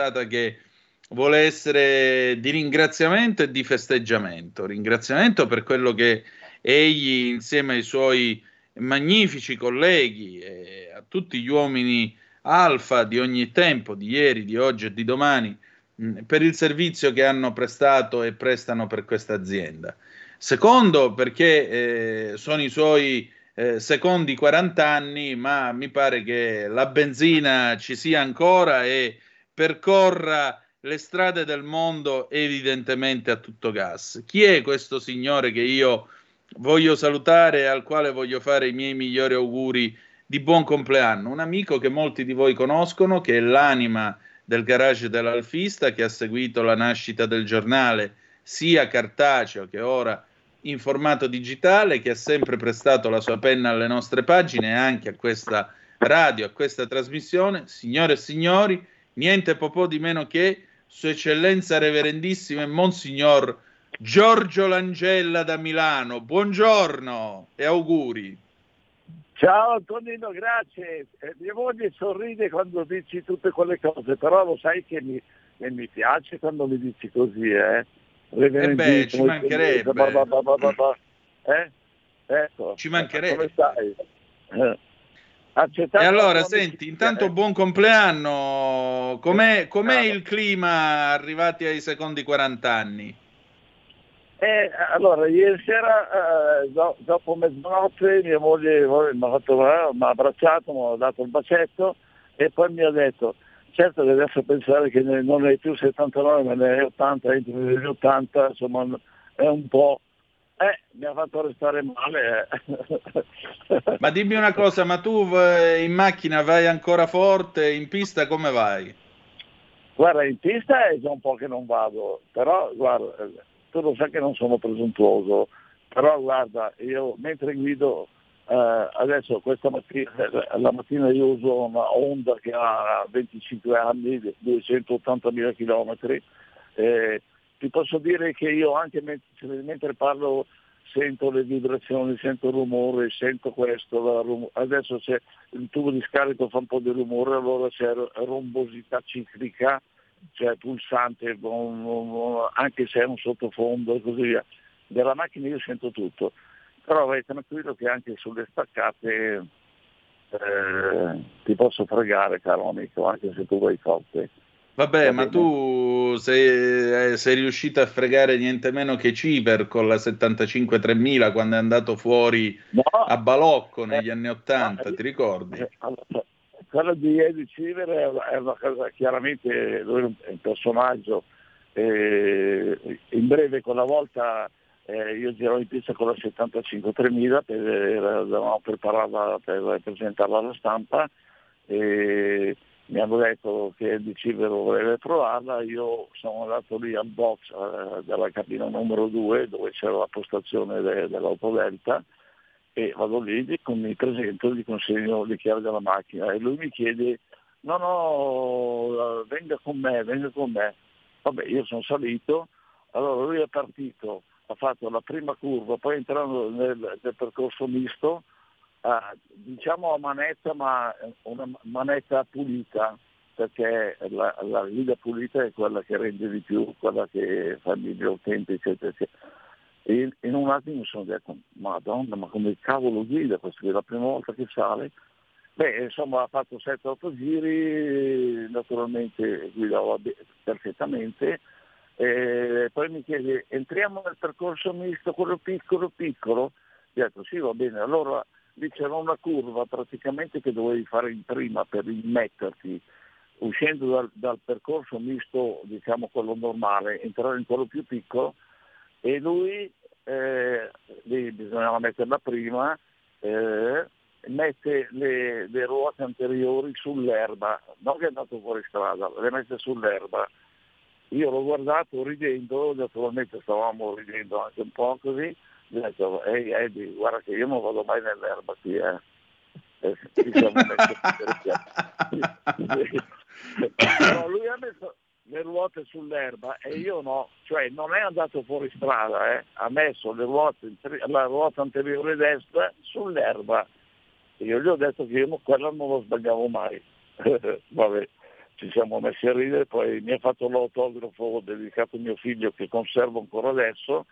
puntata che vuole essere di ringraziamento e di festeggiamento. Ringraziamento per quello che egli, insieme ai suoi magnifici colleghi e a tutti gli uomini alfa di ogni tempo, di ieri, di oggi e di domani, per il servizio che hanno prestato e prestano per questa azienda. Secondo, perché eh, sono i suoi eh, secondi 40 anni, ma mi pare che la benzina ci sia ancora e percorra le strade del mondo evidentemente a tutto gas. Chi è questo signore che io voglio salutare e al quale voglio fare i miei migliori auguri di buon compleanno? Un amico che molti di voi conoscono, che è l'anima del garage dell'Alfista, che ha seguito la nascita del giornale sia cartaceo che ora in formato digitale, che ha sempre prestato la sua penna alle nostre pagine e anche a questa radio, a questa trasmissione. Signore e signori, niente po' di meno che Sua Eccellenza Reverendissima e Monsignor Giorgio Langella da Milano. Buongiorno e auguri. Ciao Antonino, grazie. Eh, mia moglie sorride quando dici tutte quelle cose, però lo sai che mi, che mi piace quando mi dici così, eh? E eh beh, ci mancherebbe. Bah, bah, bah, eh? Ecco. Ci mancherebbe. Eh. E allora, senti, intanto eh. buon compleanno. Com'è, com'è il clima arrivati ai secondi 40 anni? Eh, allora, ieri sera, eh, do, dopo mezzanotte, mia moglie mi ha, fatto, mi ha abbracciato, mi ha dato il bacetto e poi mi ha detto, certo che adesso pensare che non è più 79 ma ne è 80, entro negli 80, insomma è un po'... Eh, mi ha fatto restare male. Eh. ma dimmi una cosa, ma tu eh, in macchina vai ancora forte, in pista come vai? Guarda, in pista è già un po' che non vado, però guarda, tu lo sai che non sono presuntuoso, però guarda, io mentre guido eh, adesso questa mattina, la mattina io uso una Honda che ha 25 anni, 280.000 km. Eh, ti posso dire che io anche mentre, parlo sento le vibrazioni, sento il rumore, sento questo, adesso c'è il tubo di scarico fa un po' di rumore, allora c'è rombosità ciclica, cioè pulsante, anche se è un sottofondo e così via. Della macchina io sento tutto però vai tranquillo che anche sulle staccate eh, ti posso fregare caro amico, anche se tu vai forte. Vabbè, ma tu sei, eh, sei, riuscito a fregare niente meno che Civer con la 75 3000 quando è andato fuori no, a Balocco negli eh, anni 80, no, ti ricordi? Eh, allora, quello di Eddie Civer è una cosa, chiaramente lui è un personaggio, eh, in breve con la volta eh, io girò in pista con la 75 3000 per, dovevamo prepararla per presentarla alla stampa e mi hanno detto che il Civero voleva provarla, io sono andato lì al box eh, della cabina numero 2 dove c'era la postazione de, dell'autodelta e vado lì, mi presento, gli consegno le chiavi della macchina e lui mi chiede no no venga con me, venga con me. Vabbè io sono salito, allora lui è partito ha fatto la prima curva, poi entrando nel, nel percorso misto, eh, diciamo a manetta, ma una manetta pulita, perché la, la, guida pulita è quella che rende di più, quella che fa il tempo, eccetera, eccetera. E in un attimo mi sono detto, madonna, ma come cavolo guida questo, è la prima volta che sale. Beh, insomma, ha fatto 7-8 giri, naturalmente guidava perfettamente, e poi mi chiede, entriamo nel percorso misto, quello piccolo piccolo? Ho detto sì, va bene. Allora lì c'era una curva praticamente che dovevi fare in prima per immetterti, uscendo dal, dal percorso misto, diciamo quello normale, entrare in quello più piccolo e lui, eh, lì bisognava metterla prima, eh, mette le, le, ruote anteriori sull'erba, non che è andato fuori strada, le mette sull'erba. Io l'ho guardato ridendo, naturalmente stavamo ridendo anche un po' così, gli ho detto, ehi Eddie, guarda che io non vado mai nell'erba qui, eh. eh no, lui ha messo le ruote sull'erba e io no, cioè non è andato fuori strada, eh. ha messo ruote, la ruota anteriore destra sull'erba. Io gli ho detto che io quella non lo sbagliavo mai. Vabbè ci siamo messi a ridere, poi mi ha fatto l'autografo dedicato a mio figlio che conservo ancora adesso,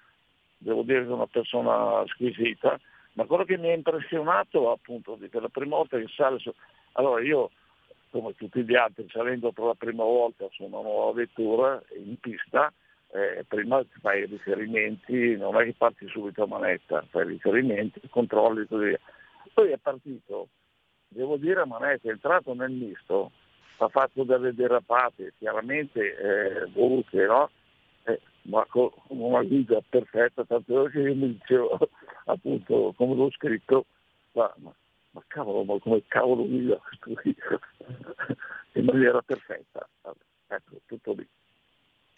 devo dire che è una persona squisita, ma quello che mi ha impressionato appunto è che la prima volta che sale su... Allora io, come tutti gli altri, salendo per la prima volta su una nuova vettura in pista, eh, prima fai riferimenti, non è che parti subito a manetta, fai riferimenti, controlli e così via. Poi è partito, devo dire a manetta, è entrato nel misto, ha fatto delle derapate chiaramente eh, volute, no? eh, ma con una guida perfetta, tanto che io mi dicevo appunto come l'ho scritto, ma, ma, ma cavolo, ma come cavolo guida in maniera perfetta. Ecco, tutto lì.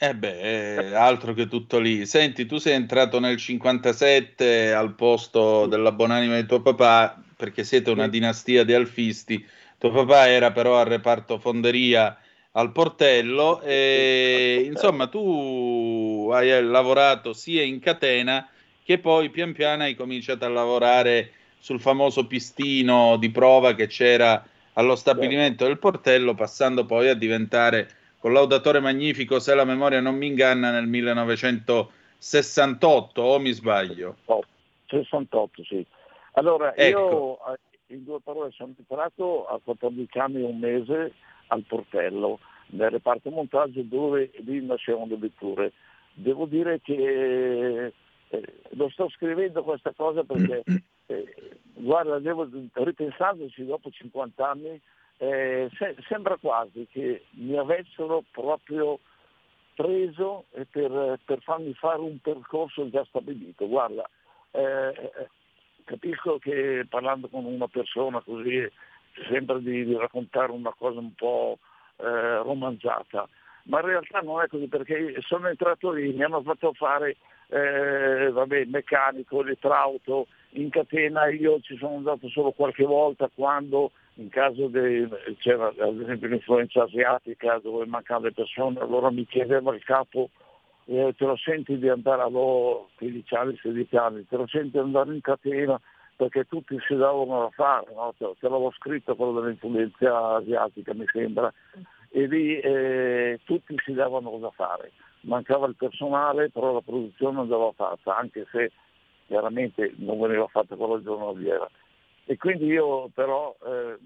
Eh beh, altro che tutto lì. Senti, tu sei entrato nel 57 al posto della buonanima di tuo papà perché siete una dinastia di alfisti tuo papà era però al reparto fonderia al portello e insomma tu hai lavorato sia in catena che poi pian piano hai cominciato a lavorare sul famoso pistino di prova che c'era allo stabilimento del portello passando poi a diventare collaudatore magnifico se la memoria non mi inganna nel 1968 o mi sbaglio? 68 sì. Allora ecco. io in due parole sono entrato a 14 anni e un mese al portello nel reparto montaggio dove lì nascevano le vetture. Devo dire che eh, lo sto scrivendo questa cosa perché eh, guarda, devo, ripensandoci dopo 50 anni eh, se, sembra quasi che mi avessero proprio preso per, per, farmi fare un percorso già stabilito. Guarda, eh, capisco che parlando con una persona così sembra di, di raccontare una cosa un po' eh, romanzata, ma in realtà non è così perché sono entrato lì, mi hanno fatto fare eh, vabbè, meccanico, elettrauto, in catena io ci sono andato solo qualche volta quando in caso di, c'era ad esempio l'influenza asiatica dove mancavano le persone, allora mi chiedeva il capo eh, te lo senti di andare a 15 anni, 16 anni, te lo senti andare in catena perché tutti si davano da fare, no? te, te l'avevo scritto quello dell'influenza asiatica mi sembra, e lì eh, tutti si davano da fare, mancava il personale però la produzione andava fatta, anche se chiaramente non veniva fatta quella giornaliera. E quindi io però eh,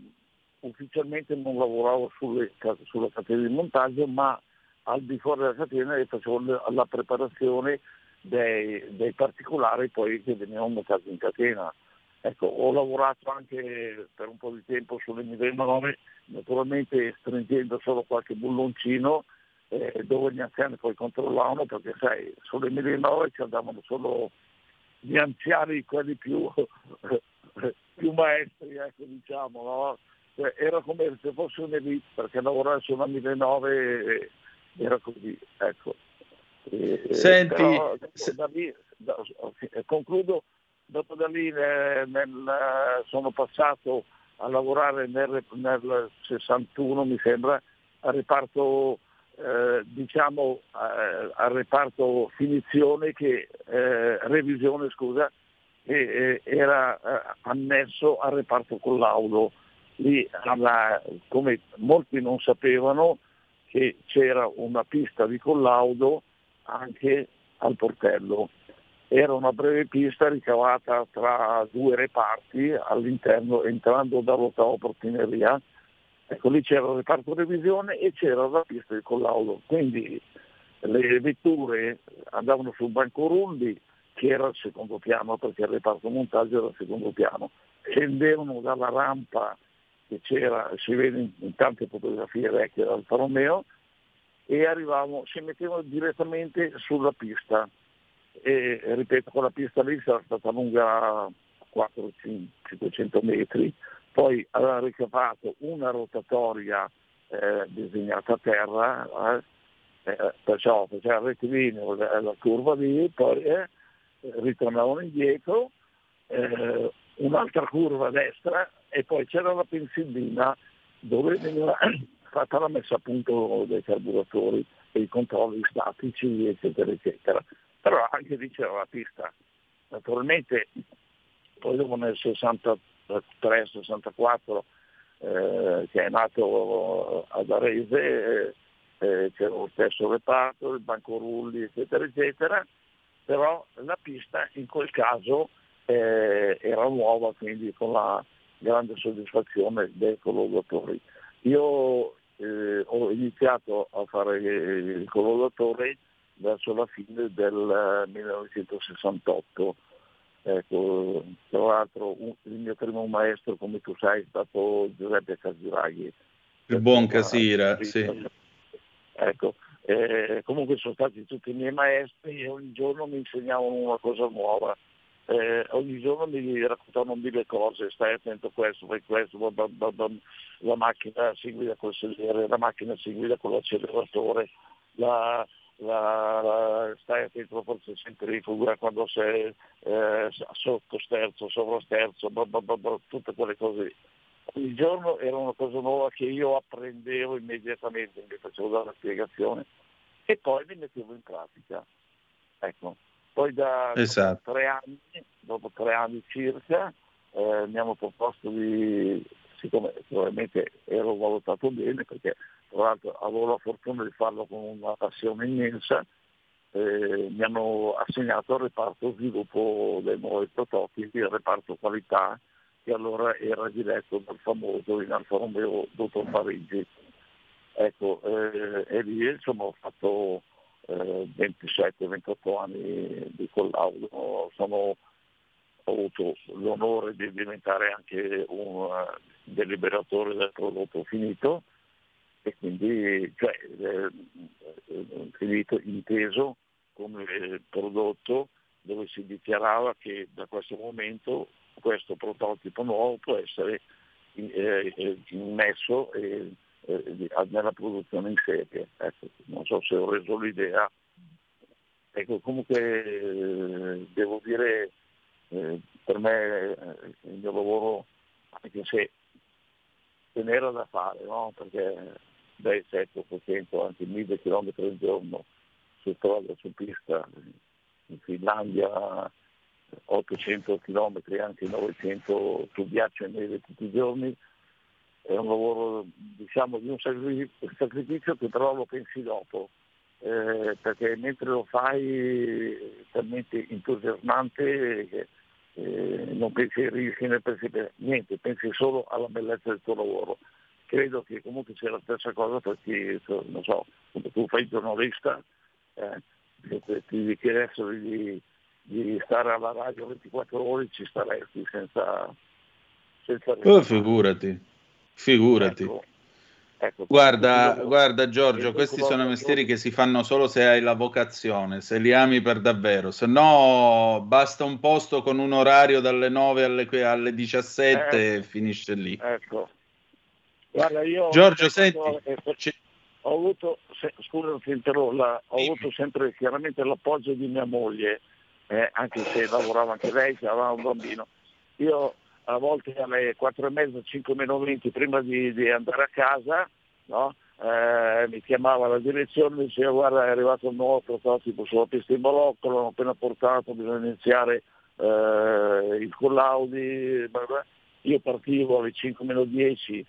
ufficialmente non lavoravo sulle, sulla catena di montaggio, ma al di fuori della catena e facevo la preparazione dei, dei particolari poi che venivano montati in catena. Ecco, ho lavorato anche per un po' di tempo sulle 1009, naturalmente stringendo solo qualche bulloncino eh, dove gli anziani poi controllavano perché sai, sulle 1009 ci andavano solo gli anziani, quelli più, più maestri, ecco, diciamo, no? cioè, era come se fosse un'elite perché lavorare su una 1009 era così, ecco. E, Senti, però, da lì, da, concludo, dopo da lì nel, nel, sono passato a lavorare nel, nel 61 mi sembra al reparto eh, diciamo eh, al reparto finizione che eh, revisione scusa che eh, era eh, annesso al reparto collaudo lì alla, come molti non sapevano che c'era una pista di collaudo anche al portello. Era una breve pista ricavata tra due reparti all'interno, entrando dall'ottava portineria. Ecco, lì c'era il reparto revisione e c'era la pista di collaudo. Quindi le vetture andavano sul banco Rundi, che era il secondo piano, perché il reparto montaggio era il secondo piano. Scendevano dalla rampa che c'era, si vede in, in tante fotografie vecchie dal Romeo, e arrivavamo, si mettevano direttamente sulla pista. E ripeto, quella pista lì sarà stata lunga 400-500 metri, poi aveva ricavato una rotatoria eh, disegnata a terra, eh, eh, perciò faceva il rettilineo, la, la curva lì, poi eh, ritornavano indietro, eh, un'altra curva a destra e poi c'era la pensilina dove veniva fatta la messa a punto dei carburatori e i controlli statici, eccetera, eccetera. Però anche lì c'era la pista. Naturalmente poi dopo nel 63-64 eh, che è nato ad Arese, eh, c'era lo stesso reparto, il banco rulli, eccetera, eccetera, però la pista in quel caso eh, era nuova, quindi con la grande soddisfazione dei collaboratori. Io eh, ho iniziato a fare il collaboratore verso la fine del 1968. Ecco, tra l'altro un, il mio primo maestro, come tu sai, è stato Giuseppe Casiraghi. Il buon Casira, sì. Ecco, eh, comunque sono stati tutti i miei maestri e ogni giorno mi insegnavano una cosa nuova. Eh, ogni giorno mi raccontavano mille cose, stai attento a questo, fai questo, blah, blah, blah, la macchina si guida col sedere, la macchina si guida con l'acceleratore, la, la, la, stai attento alla forza centrifuga quando sei eh, sotto sterzo, sopra sterzo, tutte quelle cose ogni giorno era una cosa nuova che io apprendevo immediatamente, mi facevo dare la spiegazione e poi mi mettevo in pratica. Ecco. Poi da esatto. tre anni, dopo tre anni circa, eh, mi hanno proposto di, siccome probabilmente ero valutato bene, perché tra l'altro avevo la fortuna di farlo con una passione immensa, eh, mi hanno assegnato al reparto sviluppo dei nuovi prototipi, al reparto qualità, che allora era diretto dal famoso in Alfa Romeo dottor Parigi. Ecco, eh, e lì insomma ho fatto eh, 27-28 anni di collaudo, Sono, ho avuto l'onore di diventare anche un uh, deliberatore del prodotto finito e quindi cioè, eh, eh finito inteso come prodotto dove si dichiarava che da questo momento questo prototipo nuovo può essere eh, eh, immesso eh, eh, nella produzione in serie. Ecco, non so se ho reso l'idea. Ecco, comunque eh, devo dire, eh, per me il mio lavoro, anche se ce n'era da fare, no? perché dai 700, 800, anche 1000 km al giorno su strada, su pista, in Finlandia, 800 km, anche 900 su ghiaccio e neve tutti i giorni, è un lavoro diciamo, di un sacrificio che però lo pensi dopo, eh, perché mentre lo fai è talmente entusiasmante che eh, non pensi ai rischi né pensi per niente, pensi solo alla bellezza del tuo lavoro. Credo che comunque sia la stessa cosa per chi, non so, come tu fai giornalista, eh, se ti chiedessero di di stare alla radio 24 ore ci staresti senza... senza oh, figurati, figurati. Ecco, ecco, guarda, guarda Giorgio, questi sono mestieri che si fanno solo se hai la vocazione, se li ami per davvero, se no basta un posto con un orario dalle 9 alle, alle 17 eh, e finisce lì. Ecco. Guarda, io Giorgio, senti, ho avuto, se, scusa, ho avuto sempre chiaramente l'appoggio di mia moglie, eh, anche se lavorava anche lei, se aveva un bambino. Io a volte alle 4 e mezza, 5 meno 20, prima di, di andare a casa, no? eh, mi chiamava la direzione, mi diceva guarda è arrivato un nuovo prototipo sulla pista di Bolocco, l'hanno appena portato, bisogna iniziare eh, il collaudi. Io partivo alle 5 meno 10,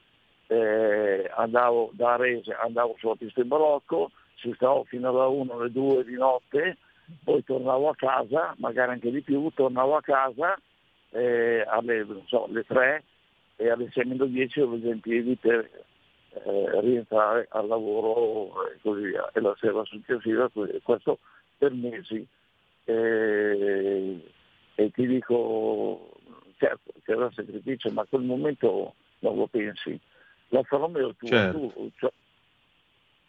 eh, andavo da Arese, andavo sulla pista di Bolocco, si stavo fino alla 1, alle 2 di notte, poi tornavo a casa, magari anche di più, tornavo a casa eh, alle, so, alle 3 e alle 6 meno 10 ero già in piedi per eh, rientrare al lavoro e così via. E la sera successiva, questo per mesi. Eh, e ti dico, certo, c'era sacrificio, ma a quel momento non lo pensi. L'Alfa Romeo tu, certo. tu cioè,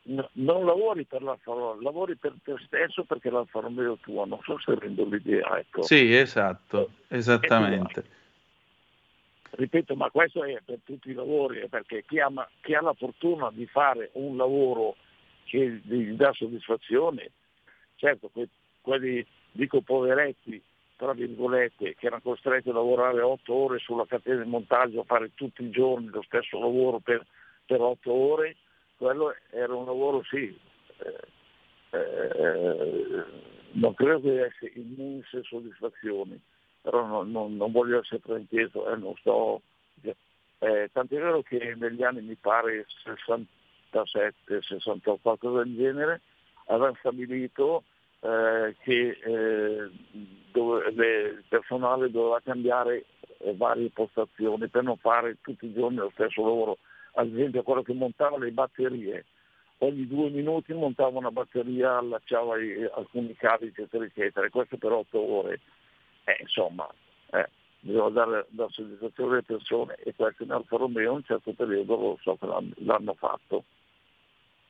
no, non lavori per l'Alfa Romeo, lavori per te stesso perché l'Alfa Romeo è tuo, non so se rendo l'idea. Ecco. Sì, esatto, esattamente. Ripeto, ma questo è per tutti i lavori, perché chi ha, chi ha la fortuna di fare un lavoro che gli dà soddisfazione, certo, que, quelli, dico poveretti, tra virgolette, che erano costretti a lavorare otto ore sulla catena di montaggio, a fare tutti i giorni lo stesso lavoro per, per otto ore, quello era un lavoro sì, eh, eh, non credo che desse immense soddisfazioni, però non, non, non voglio essere frainteso, eh, non sto Eh, tant'è vero che negli anni mi pare 67, 68, qualcosa del genere, avevano stabilito eh, che eh, dove, le, il personale doveva cambiare eh, varie postazioni per non fare tutti i giorni lo stesso lavoro. Ad esempio quello che montava le batterie, ogni due minuti montava una batteria, allacciava alcuni cavi, eccetera, eccetera, e questo per otto ore. Eh, insomma, eh, bisogna dare la soddisfazione alle persone e questo in Alfa Romeo in un certo periodo lo so che l'hanno, l'hanno fatto.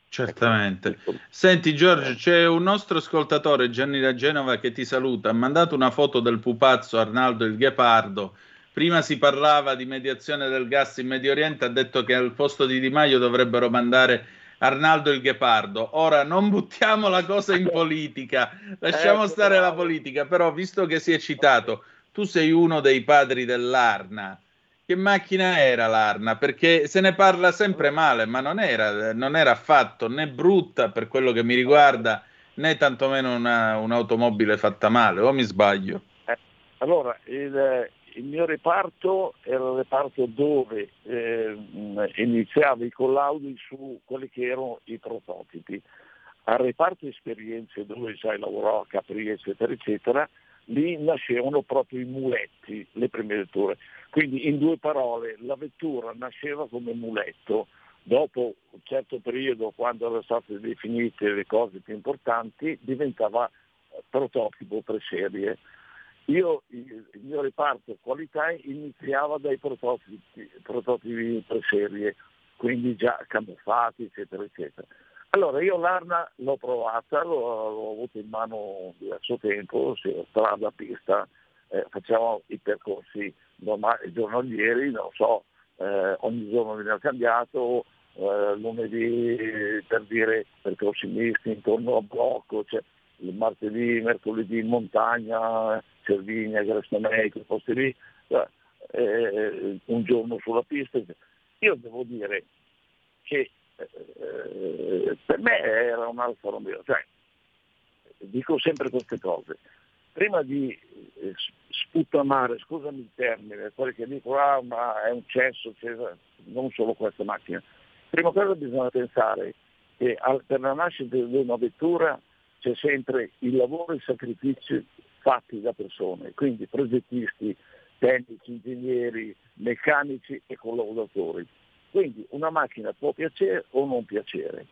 Certamente. Senti Giorgio, c'è un nostro ascoltatore, Gianni da Genova, che ti saluta. Ha mandato una foto del pupazzo Arnaldo il Ghepardo. Prima si parlava di mediazione del gas in Medio Oriente, ha detto che al posto di Di Maio dovrebbero mandare Arnaldo il Ghepardo. Ora non buttiamo la cosa in politica, lasciamo ecco, stare la politica, però visto che si è citato, tu sei uno dei padri dell'Arna che macchina era l'Arna? Perché se ne parla sempre male, ma non era, non era affatto né brutta per quello che mi riguarda, né tantomeno una, un'automobile fatta male, o mi sbaglio? Eh, allora, il, il, mio reparto era il reparto dove eh, iniziava i collaudi su quelli che erano i prototipi. Al reparto esperienze dove sai lavorò a Capri, eccetera, eccetera, lì nascevano proprio i muletti, le prime letture. Quindi in due parole, la vettura nasceva come muletto, dopo un certo periodo, quando erano state definite le cose più importanti, diventava prototipo pre-serie. Io, il mio reparto qualità iniziava dai prototipi, prototipi pre-serie, quindi già camuffati, eccetera, eccetera. Allora io l'Arna l'ho provata, l'ho, l'ho avuto in mano diverso tempo, strada, pista, eh, facciamo i percorsi normali, giornalieri, non so, eh, ogni giorno veniva cambiato, eh, lunedì per dire percorsi misti intorno a blocco, cioè, martedì, mercoledì in montagna, Cervinia, Grestamei, quei posti lì, eh, eh, un giorno sulla pista. Io devo dire che eh, per me era un Alfa Romeo, cioè, dico sempre queste cose. Prima di eh, sputtanare, scusami il termine, quelli che dicono ah, ma è un cesso, cioè, non solo questa macchina. Prima cosa bisogna pensare che per la nascita di una vettura c'è sempre il lavoro e i sacrifici fatti da persone, quindi progettisti, tecnici, ingegneri, meccanici e collaboratori. Quindi una macchina può piacere o non piacere.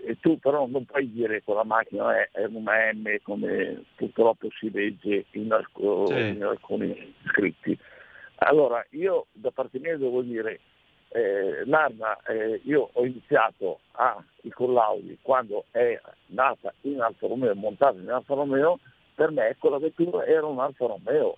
E tu però non puoi dire che la macchina è, è una M come purtroppo si legge in, alc- sì. in alcuni scritti. Allora io da parte mia devo dire eh, l'Arna, eh, io ho iniziato a i collaudi quando è nata in Alfa Romeo, montata in Alfa Romeo, per me quella vettura era un Alfa Romeo.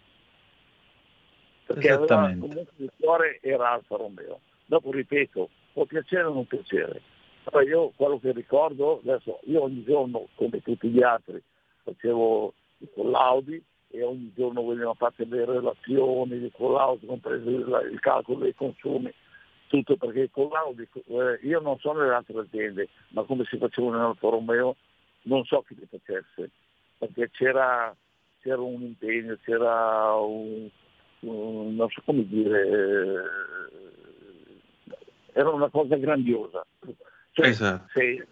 Perché aveva, comunque il cuore era Alfa Romeo. Dopo ripeto, può piacere o non piacere. Però io quello che ricordo, adesso io ogni giorno, come tutti gli altri, facevo i collaudi e ogni giorno venivano fatte le relazioni di collaudi, compreso il, il calcolo dei consumi, tutto perché i collaudi, eh, io non so nelle altre aziende, ma come si facevano in Alfa Romeo, non so chi li facesse, perché c'era, c'era un impegno, c'era un, un, non so come dire, era una cosa grandiosa. Cioè, esatto. se,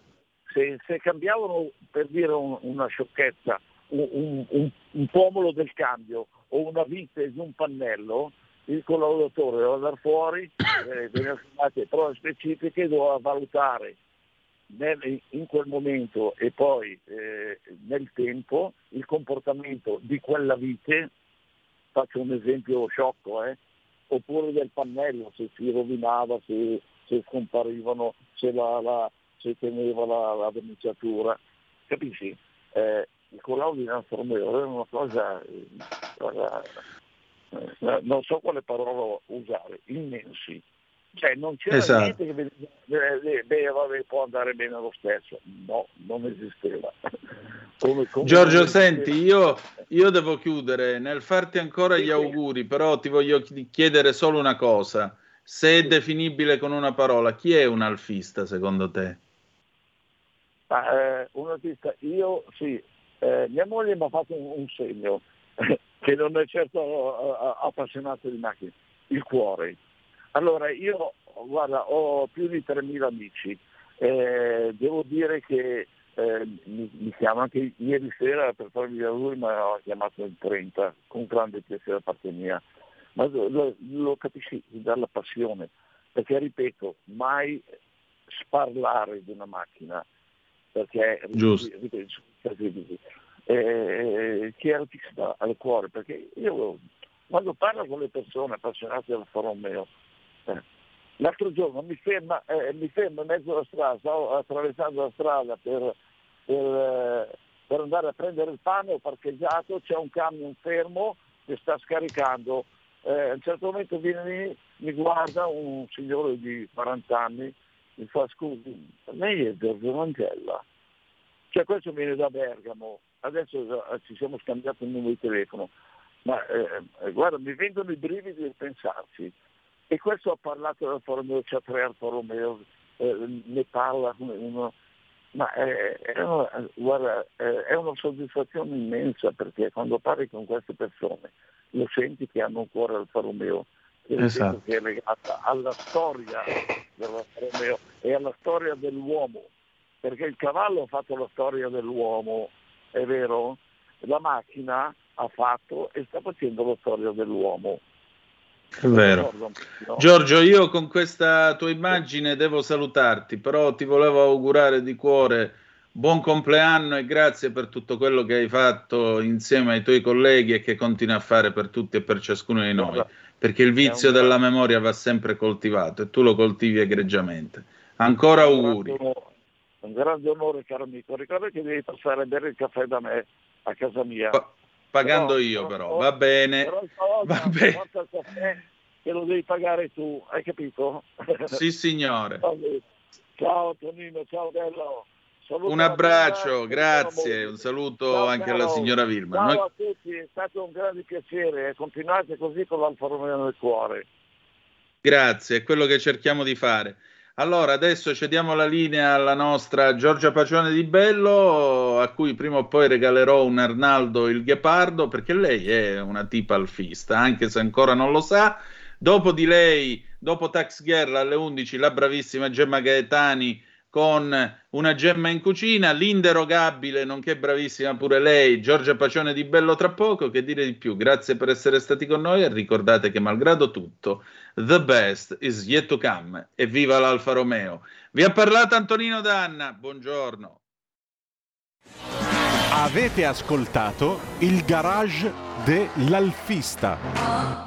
se, se, cambiavano, per dire un, una sciocchezza, un, un, un, pomolo del cambio o una vite di un pannello, il collaboratore doveva andare fuori, eh, venivano fatte prove specifiche, doveva valutare nel, in quel momento e poi eh, nel tempo il comportamento di quella vite, faccio un esempio sciocco, eh, oppure del pannello, se si rovinava, se, se scomparivano, se, la, la, se teneva la, la verniciatura. Capisci? Eh, il collaudo di Alfa Romeo era una cosa, eh, eh, non so quale parola usare, immensi. Cioè non c'era esatto. niente che beh, beh, vabbè, può andare bene lo stesso. No, non esisteva. Come, come Giorgio, senti, io, io, devo chiudere nel farti ancora gli auguri, però ti voglio chiedere solo una cosa. Se è definibile con una parola, chi è un alfista secondo te? Ah, eh, un alfista, io sì, eh, mia moglie mi ha fatto un, un segno che non è certo uh, appassionato di macchine, il cuore. Allora, io guarda, ho più di 3.000 amici, eh, devo dire che eh, mi, mi chiama anche ieri sera per farmi via lui, ma ho chiamato in 30, con grande piacere da parte mia, ma lo, lo capisci dalla passione, perché ripeto, mai sparlare di una macchina, perché Giusto. ripeto, eh, che artista al cuore, perché io quando parlo con le persone appassionate del Alfa Romeo, eh, l'altro giorno mi ferma, eh, mi fermo in mezzo alla strada, stavo attraversando la strada per, per, eh, per andare a prendere il pane, ho parcheggiato, c'è un camion fermo che sta scaricando. Eh, a un certo momento viene lì, mi guarda un signore di 40 anni, mi fa scusi, lei è Giorgio Mangella? Cioè questo viene da Bergamo, adesso eh, ci siamo scambiati il numero di telefono, ma eh, eh, guarda, mi vengono i brividi di pensarci. E questo ha parlato Romeo, c'è tre Alfa Romeo, eh, ne parla uno, ma è, è, una, guarda, è, una, soddisfazione immensa perché quando parli con queste persone lo senti che hanno un cuore Alfa Romeo esatto. che è legata alla storia dell'Alfa Romeo e alla storia dell'uomo, perché il cavallo ha fatto la storia dell'uomo, è vero? La macchina ha fatto e sta facendo la storia dell'uomo. È vero. Giorgio, io con questa tua immagine devo salutarti, però ti volevo augurare di cuore buon compleanno e grazie per tutto quello che hai fatto insieme ai tuoi colleghi e che continui a fare per tutti e per ciascuno di noi, perché il vizio della memoria va sempre coltivato e tu lo coltivi egregiamente. Ancora auguri. Un grande onore, caro amico. Ricorda che devi passare a bere il caffè da me a casa mia. Pa- pagando però, io però, va bene. Però va bene. Che lo devi pagare tu, hai capito? Sì, signore. ciao Tonino, ciao bello. Saluto un abbraccio, grazie, un saluto ciao, anche alla signora Vilma. Ciao Noi... a tutti, è stato un grande piacere, continuate così con l'Alfa Romeo nel cuore. Grazie, è quello che cerchiamo di fare. Allora, adesso cediamo la linea alla nostra Giorgia Pacione di Bello, a cui prima o poi regalerò un Arnaldo il Ghepardo, perché lei è una tipa alfista, anche se ancora non lo sa. Dopo di lei, dopo Tax Girl alle 11, la bravissima Gemma Gaetani con una gemma in cucina, l'inderogabile, nonché bravissima pure lei, Giorgia Pacione di Bello tra poco, che dire di più, grazie per essere stati con noi e ricordate che malgrado tutto, the best is yet to come e viva l'Alfa Romeo. Vi ha parlato Antonino Danna, buongiorno. Avete ascoltato il garage dell'Alfista.